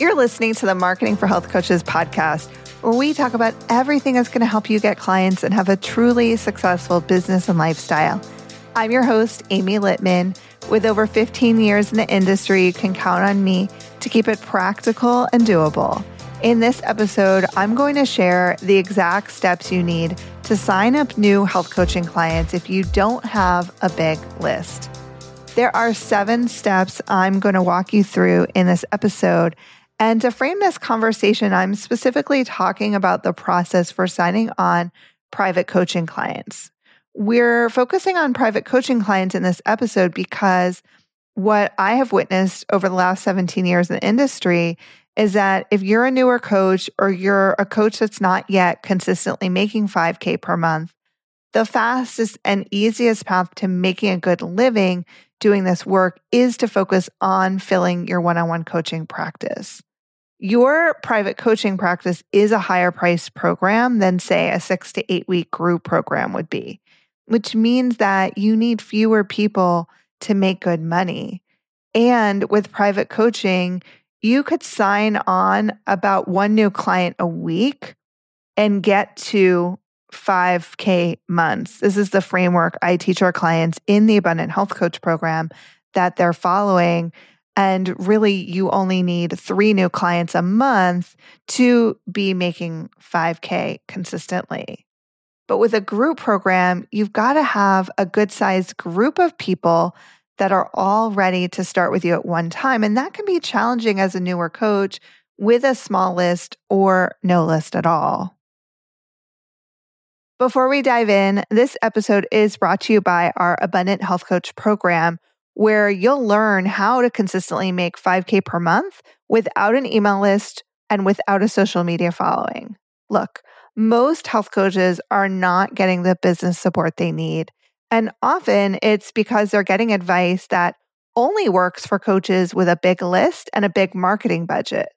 You're listening to the Marketing for Health Coaches podcast, where we talk about everything that's going to help you get clients and have a truly successful business and lifestyle. I'm your host, Amy Littman. With over 15 years in the industry, you can count on me to keep it practical and doable. In this episode, I'm going to share the exact steps you need to sign up new health coaching clients if you don't have a big list. There are seven steps I'm going to walk you through in this episode and to frame this conversation, I'm specifically talking about the process for signing on private coaching clients. We're focusing on private coaching clients in this episode because what I have witnessed over the last 17 years in the industry is that if you're a newer coach or you're a coach that's not yet consistently making 5K per month, the fastest and easiest path to making a good living doing this work is to focus on filling your one on one coaching practice your private coaching practice is a higher price program than, say, a six to eight week group program would be, which means that you need fewer people to make good money. And with private coaching, you could sign on about one new client a week and get to 5K months. This is the framework I teach our clients in the Abundant Health Coach program that they're following and really, you only need three new clients a month to be making 5K consistently. But with a group program, you've got to have a good sized group of people that are all ready to start with you at one time. And that can be challenging as a newer coach with a small list or no list at all. Before we dive in, this episode is brought to you by our Abundant Health Coach program where you'll learn how to consistently make 5K per month without an email list and without a social media following. Look, most health coaches are not getting the business support they need. And often it's because they're getting advice that only works for coaches with a big list and a big marketing budget.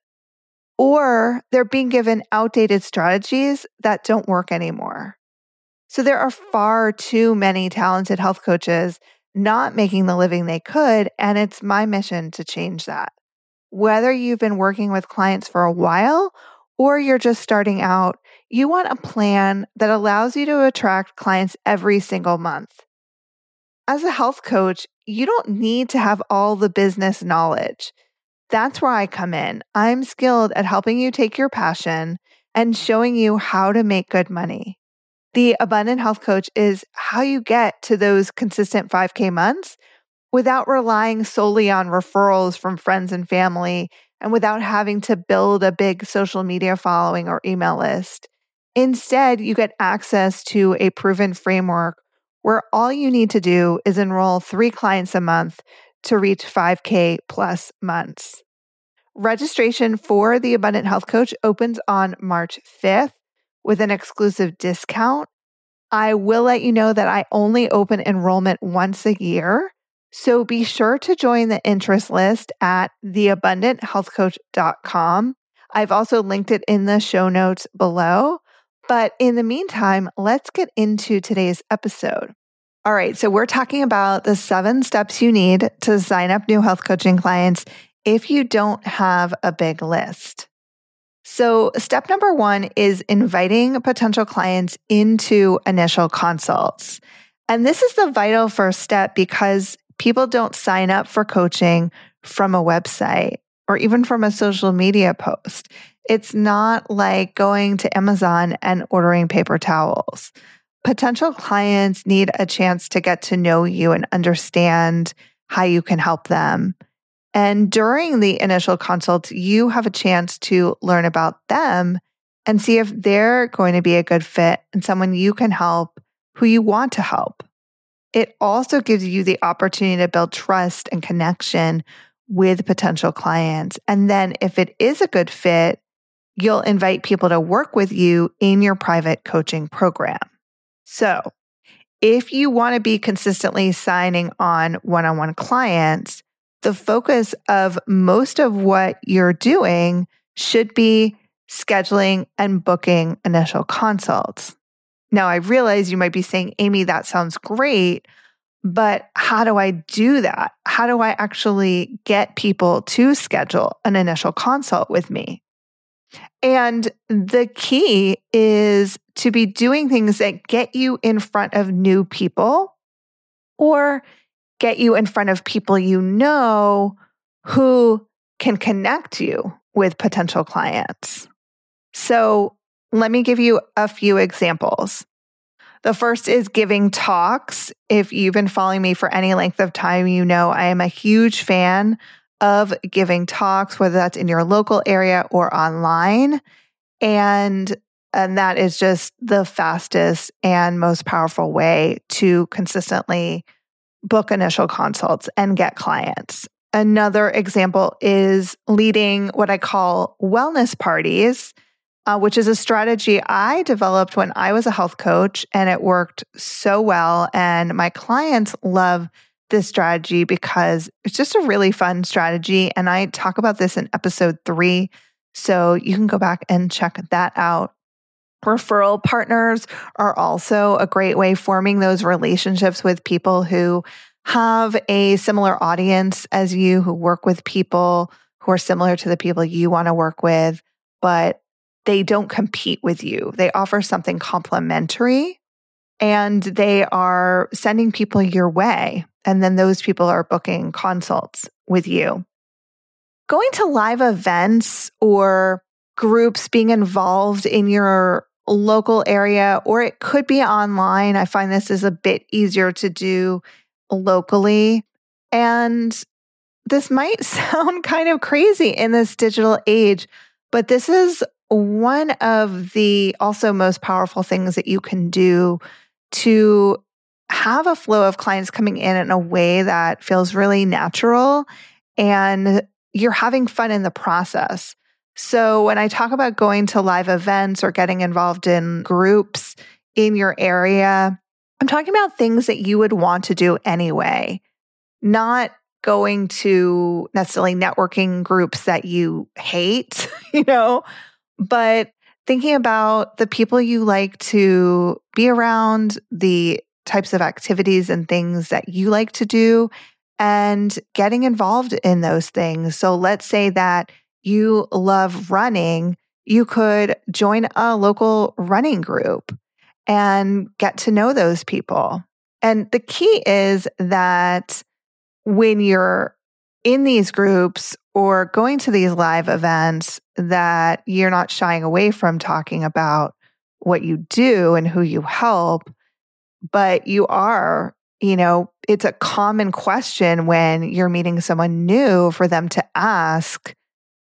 Or they're being given outdated strategies that don't work anymore. So there are far too many talented health coaches not making the living they could. And it's my mission to change that. Whether you've been working with clients for a while or you're just starting out, you want a plan that allows you to attract clients every single month. As a health coach, you don't need to have all the business knowledge. That's where I come in. I'm skilled at helping you take your passion and showing you how to make good money. The abundant health coach is how you get to those consistent 5K months without relying solely on referrals from friends and family and without having to build a big social media following or email list. Instead, you get access to a proven framework where all you need to do is enroll three clients a month to reach 5K plus months. Registration for the Abundant Health Coach opens on March 5th with an exclusive discount. I will let you know that I only open enrollment once a year. So be sure to join the interest list at theabundanthealthcoach.com. I've also linked it in the show notes below. But in the meantime, let's get into today's episode. All right, so we're talking about the seven steps you need to sign up new health coaching clients if you don't have a big list. So, step number one is inviting potential clients into initial consults. And this is the vital first step because people don't sign up for coaching from a website or even from a social media post. It's not like going to Amazon and ordering paper towels. Potential clients need a chance to get to know you and understand how you can help them. And during the initial consult, you have a chance to learn about them and see if they're going to be a good fit and someone you can help who you want to help. It also gives you the opportunity to build trust and connection with potential clients. And then if it is a good fit, you'll invite people to work with you in your private coaching program. So if you want to be consistently signing on one on one clients, the focus of most of what you're doing should be scheduling and booking initial consults. Now, I realize you might be saying, Amy, that sounds great, But how do I do that? How do I actually get people to schedule an initial consult with me? And the key is to be doing things that get you in front of new people or get you in front of people you know who can connect you with potential clients. So let me give you a few examples. The first is giving talks. If you've been following me for any length of time, you know I am a huge fan of giving talks, whether that's in your local area or online. And and that is just the fastest and most powerful way to consistently book initial consults and get clients. Another example is leading what I call wellness parties uh, which is a strategy I developed when I was a health coach, and it worked so well. And my clients love this strategy because it's just a really fun strategy. And I talk about this in episode three. So you can go back and check that out. Referral partners are also a great way forming those relationships with people who have a similar audience as you, who work with people who are similar to the people you want to work with, but they don't compete with you. They offer something complementary and they are sending people your way. And then those people are booking consults with you. Going to live events or groups being involved in your local area, or it could be online. I find this is a bit easier to do locally. And this might sound kind of crazy in this digital age, but this is one of the also most powerful things that you can do to have a flow of clients coming in in a way that feels really natural and you're having fun in the process. So, when I talk about going to live events or getting involved in groups in your area, I'm talking about things that you would want to do anyway, not going to necessarily networking groups that you hate, you know, but thinking about the people you like to be around, the types of activities and things that you like to do, and getting involved in those things. So let's say that you love running, you could join a local running group and get to know those people. And the key is that when you're in these groups or going to these live events that you're not shying away from talking about what you do and who you help, but you are, you know, it's a common question when you're meeting someone new for them to ask,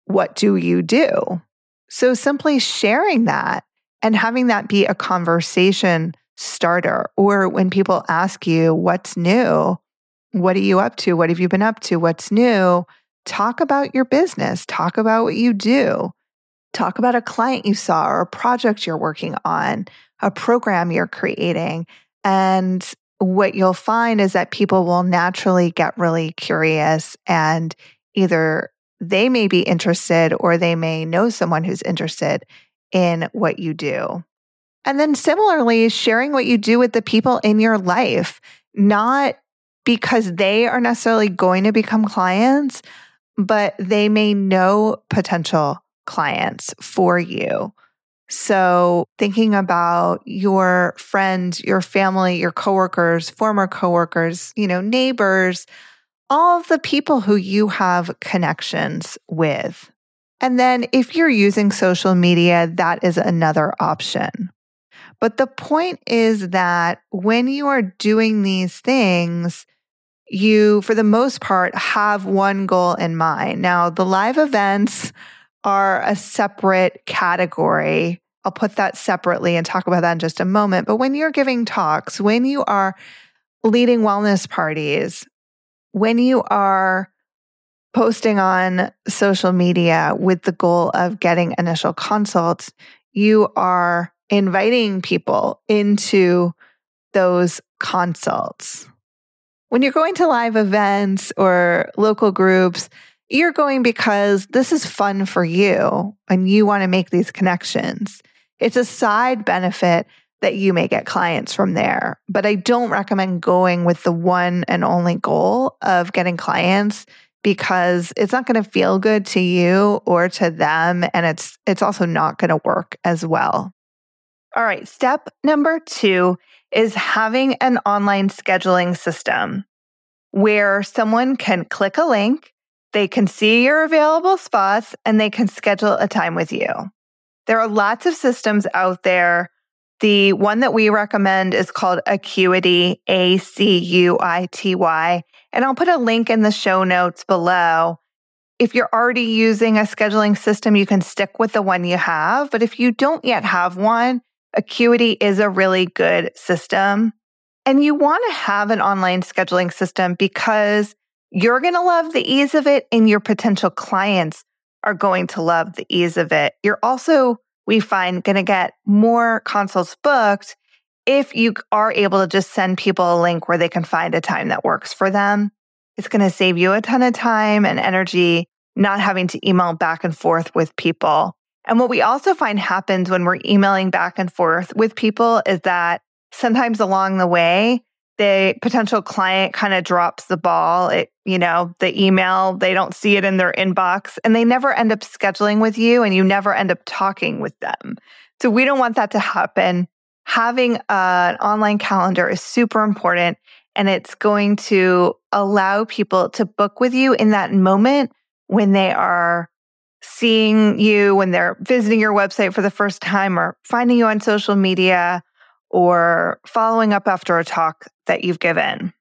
What do you do? So simply sharing that and having that be a conversation starter, or when people ask you, What's new? What are you up to? What have you been up to? What's new? Talk about your business. Talk about what you do. Talk about a client you saw or a project you're working on, a program you're creating. And what you'll find is that people will naturally get really curious and either they may be interested or they may know someone who's interested in what you do. And then similarly, sharing what you do with the people in your life, not because they are necessarily going to become clients, but they may know potential clients for you. So, thinking about your friends, your family, your coworkers, former coworkers, you know, neighbors, all of the people who you have connections with. And then if you're using social media, that is another option. But the point is that when you are doing these things, you, for the most part, have one goal in mind. Now, the live events are a separate category. I'll put that separately and talk about that in just a moment. But when you're giving talks, when you are leading wellness parties, when you are posting on social media with the goal of getting initial consults, you are inviting people into those consults. When you're going to live events or local groups, you're going because this is fun for you and you want to make these connections. It's a side benefit that you may get clients from there. But I don't recommend going with the one and only goal of getting clients because it's not going to feel good to you or to them and it's it's also not going to work as well. All right, step number 2 is having an online scheduling system where someone can click a link, they can see your available spots and they can schedule a time with you. There are lots of systems out there the one that we recommend is called Acuity, A C U I T Y. And I'll put a link in the show notes below. If you're already using a scheduling system, you can stick with the one you have. But if you don't yet have one, Acuity is a really good system. And you want to have an online scheduling system because you're going to love the ease of it and your potential clients are going to love the ease of it. You're also we find going to get more consults booked if you are able to just send people a link where they can find a time that works for them. It's going to save you a ton of time and energy not having to email back and forth with people. And what we also find happens when we're emailing back and forth with people is that sometimes along the way, the potential client kind of drops the ball. It, you know, the email, they don't see it in their inbox and they never end up scheduling with you and you never end up talking with them. So we don't want that to happen. Having uh, an online calendar is super important and it's going to allow people to book with you in that moment when they are seeing you, when they're visiting your website for the first time or finding you on social media or following up after a talk that you've given.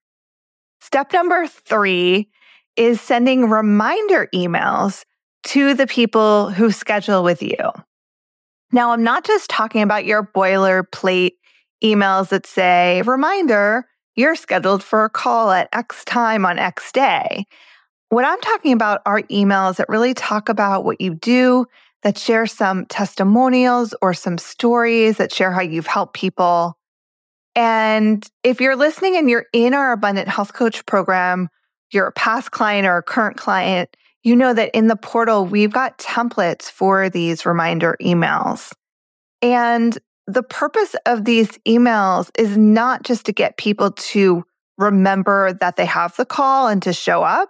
Step number three is sending reminder emails to the people who schedule with you. Now, I'm not just talking about your boilerplate emails that say, reminder, you're scheduled for a call at X time on X day. What I'm talking about are emails that really talk about what you do that share some testimonials or some stories that share how you've helped people. And if you're listening and you're in our Abundant Health Coach program, you're a past client or a current client, you know that in the portal, we've got templates for these reminder emails. And the purpose of these emails is not just to get people to remember that they have the call and to show up,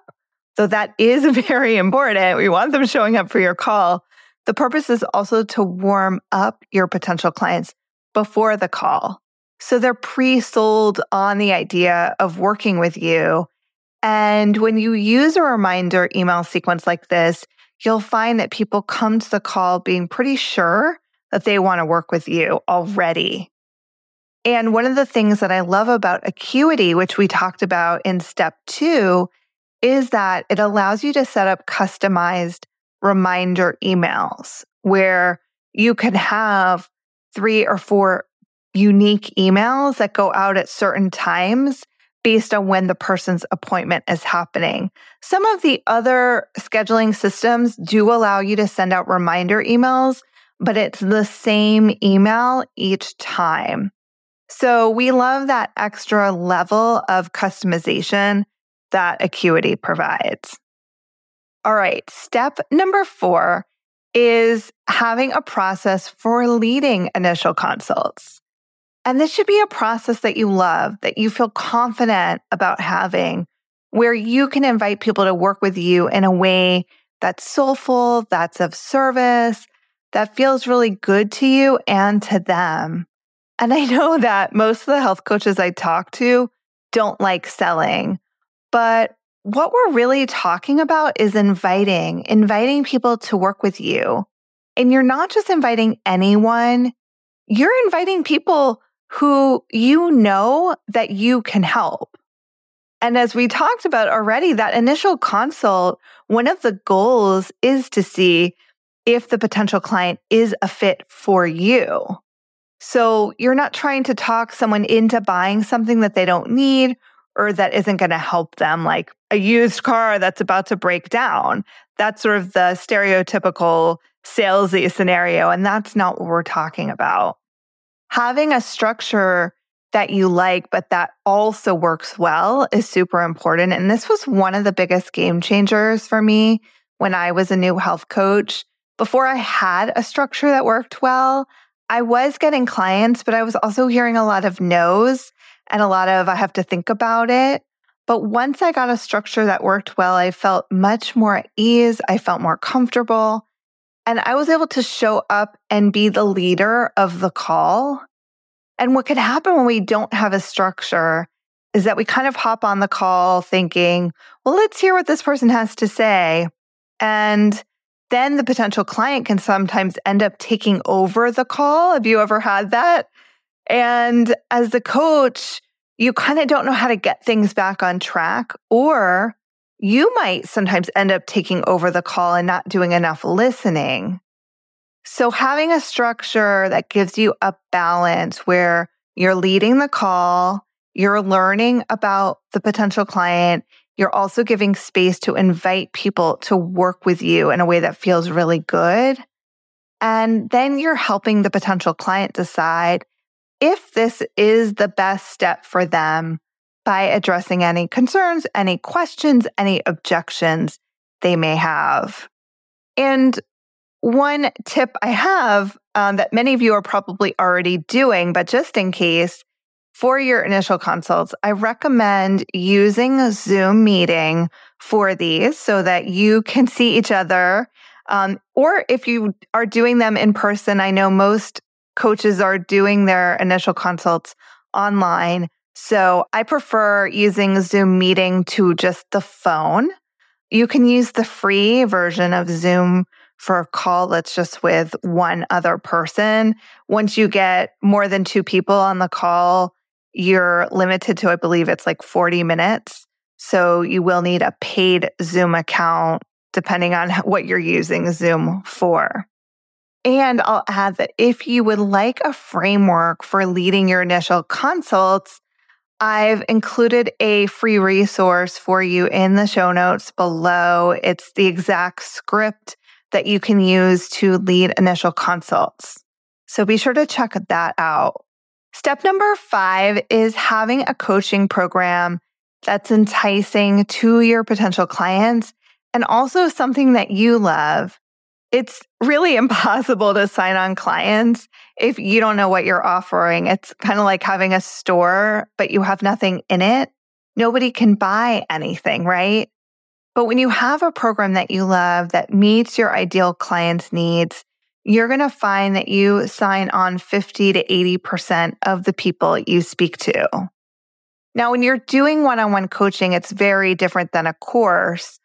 So that is very important. We want them showing up for your call. The purpose is also to warm up your potential clients before the call. So they're pre sold on the idea of working with you. And when you use a reminder email sequence like this, you'll find that people come to the call being pretty sure that they want to work with you already. And one of the things that I love about Acuity, which we talked about in step two, is that it allows you to set up customized reminder emails where you can have three or four unique emails that go out at certain times based on when the person's appointment is happening. Some of the other scheduling systems do allow you to send out reminder emails, but it's the same email each time. So we love that extra level of customization that Acuity provides. All right, step number four is having a process for leading initial consults. And this should be a process that you love, that you feel confident about having, where you can invite people to work with you in a way that's soulful, that's of service, that feels really good to you and to them. And I know that most of the health coaches I talk to don't like selling, but what we're really talking about is inviting, inviting people to work with you. And you're not just inviting anyone, you're inviting people who you know that you can help. And as we talked about already, that initial consult, one of the goals is to see if the potential client is a fit for you. So you're not trying to talk someone into buying something that they don't need or that isn't going to help them, like a used car that's about to break down. That's sort of the stereotypical salesy scenario. And that's not what we're talking about. Having a structure that you like, but that also works well is super important. And this was one of the biggest game changers for me when I was a new health coach. Before I had a structure that worked well, I was getting clients, but I was also hearing a lot of no's and a lot of I have to think about it. But once I got a structure that worked well, I felt much more at ease. I felt more comfortable. And I was able to show up and be the leader of the call. And what could happen when we don't have a structure is that we kind of hop on the call thinking, well, let's hear what this person has to say. And then the potential client can sometimes end up taking over the call. Have you ever had that? And as the coach, you kind of don't know how to get things back on track, or you might sometimes end up taking over the call and not doing enough listening. So, having a structure that gives you a balance where you're leading the call, you're learning about the potential client, you're also giving space to invite people to work with you in a way that feels really good. And then you're helping the potential client decide if this is the best step for them by addressing any concerns, any questions, any objections they may have. And one tip I have um, that many of you are probably already doing, but just in case, for your initial consults, I recommend using a Zoom meeting for these so that you can see each other. Um, or if you are doing them in person, I know most coaches are doing their initial consults online. So I prefer using Zoom meeting to just the phone. You can use the free version of Zoom for a call that's just with one other person. Once you get more than two people on the call, you're limited to, I believe it's like 40 minutes. So you will need a paid Zoom account depending on what you're using Zoom for. And I'll add that if you would like a framework for leading your initial consults, I've included a free resource for you in the show notes below. It's the exact script that you can use to lead initial consults. So be sure to check that out. Step number five is having a coaching program that's enticing to your potential clients and also something that you love. It's really impossible to sign on clients if you don't know what you're offering. It's kind of like having a store, but you have nothing in it. Nobody can buy anything, right? But when you have a program that you love that meets your ideal client's needs, you're going to find that you sign on 50 to 80% of the people you speak to. Now, when you're doing one on one coaching, it's very different than a course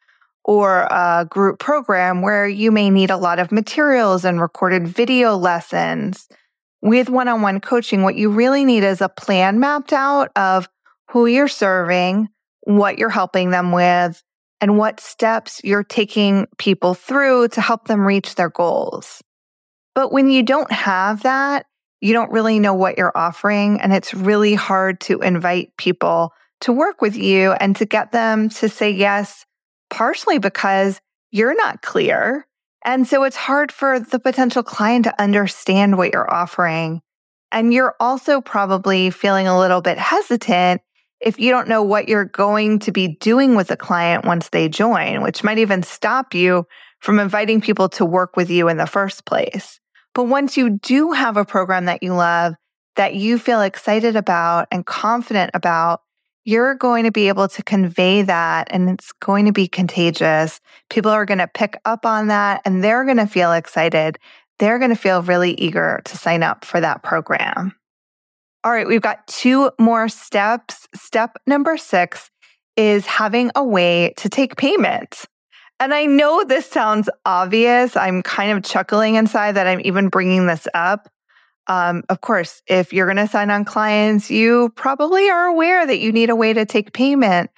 or a group program where you may need a lot of materials and recorded video lessons. With one on one coaching, what you really need is a plan mapped out of who you're serving, what you're helping them with, and what steps you're taking people through to help them reach their goals. But when you don't have that, you don't really know what you're offering. And it's really hard to invite people to work with you and to get them to say yes, partially because you're not clear. And so it's hard for the potential client to understand what you're offering. And you're also probably feeling a little bit hesitant if you don't know what you're going to be doing with the client once they join, which might even stop you from inviting people to work with you in the first place. But once you do have a program that you love, that you feel excited about and confident about, you're going to be able to convey that and it's going to be contagious. People are going to pick up on that and they're going to feel excited. They're going to feel really eager to sign up for that program. All right, we've got two more steps. Step number six is having a way to take payment. And I know this sounds obvious. I'm kind of chuckling inside that I'm even bringing this up. Um, of course, if you're going to sign on clients, you probably are aware that you need a way to take payment.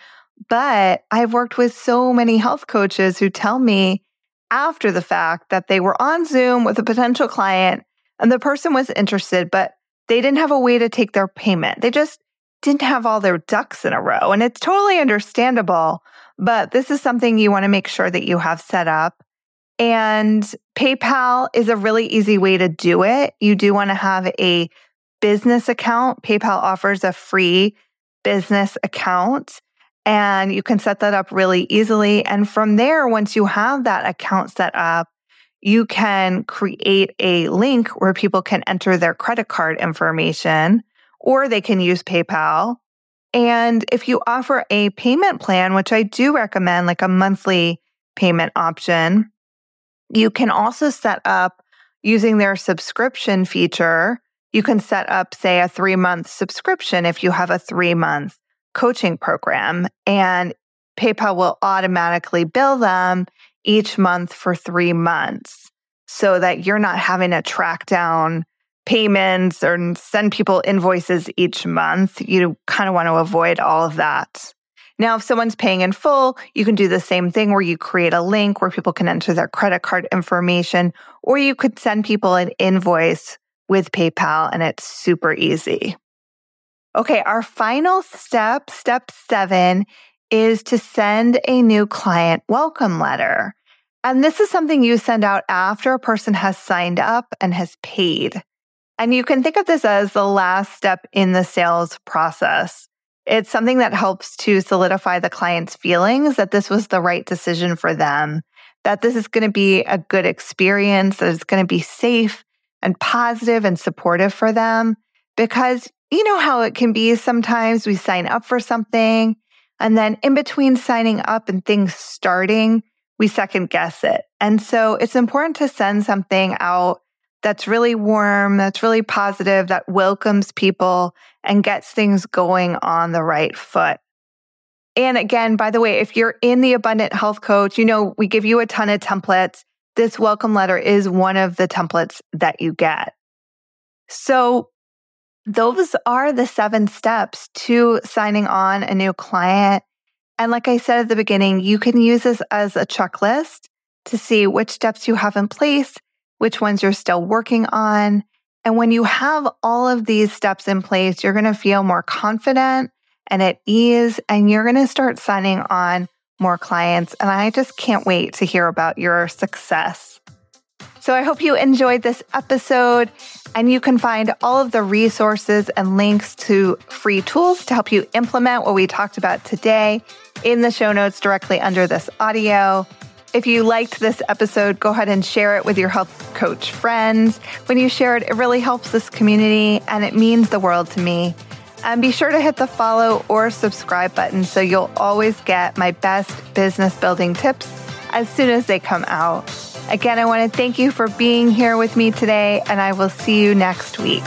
But I've worked with so many health coaches who tell me after the fact that they were on Zoom with a potential client and the person was interested, but they didn't have a way to take their payment. They just didn't have all their ducks in a row. And it's totally understandable. But this is something you want to make sure that you have set up. And PayPal is a really easy way to do it. You do want to have a business account. PayPal offers a free business account and you can set that up really easily. And from there, once you have that account set up, you can create a link where people can enter their credit card information or they can use PayPal. And if you offer a payment plan, which I do recommend, like a monthly payment option, you can also set up using their subscription feature. You can set up, say, a three month subscription if you have a three month coaching program, and PayPal will automatically bill them each month for three months so that you're not having to track down payments or send people invoices each month. You kind of want to avoid all of that. Now, if someone's paying in full, you can do the same thing where you create a link where people can enter their credit card information, or you could send people an invoice with PayPal, and it's super easy. Okay, our final step, step seven, is to send a new client welcome letter. And this is something you send out after a person has signed up and has paid. And you can think of this as the last step in the sales process. It's something that helps to solidify the client's feelings that this was the right decision for them, that this is going to be a good experience, that it's going to be safe and positive and supportive for them. Because you know how it can be sometimes we sign up for something and then in between signing up and things starting, we second guess it. And so it's important to send something out that's really warm, that's really positive, that welcomes people and gets things going on the right foot. And again, by the way, if you're in the Abundant Health Coach, you know, we give you a ton of templates. This welcome letter is one of the templates that you get. So those are the seven steps to signing on a new client. And like I said at the beginning, you can use this as a checklist to see which steps you have in place, which ones you're still working on. And when you have all of these steps in place, you're going to feel more confident and at ease, and you're going to start signing on more clients. And I just can't wait to hear about your success. So I hope you enjoyed this episode and you can find all of the resources and links to free tools to help you implement what we talked about today in the show notes directly under this audio. If you liked this episode, go ahead and share it with your health coach friends. When you share it, it really helps this community and it means the world to me. And be sure to hit the follow or subscribe button so you'll always get my best business building tips as soon as they come out. Again, I want to thank you for being here with me today, and I will see you next week.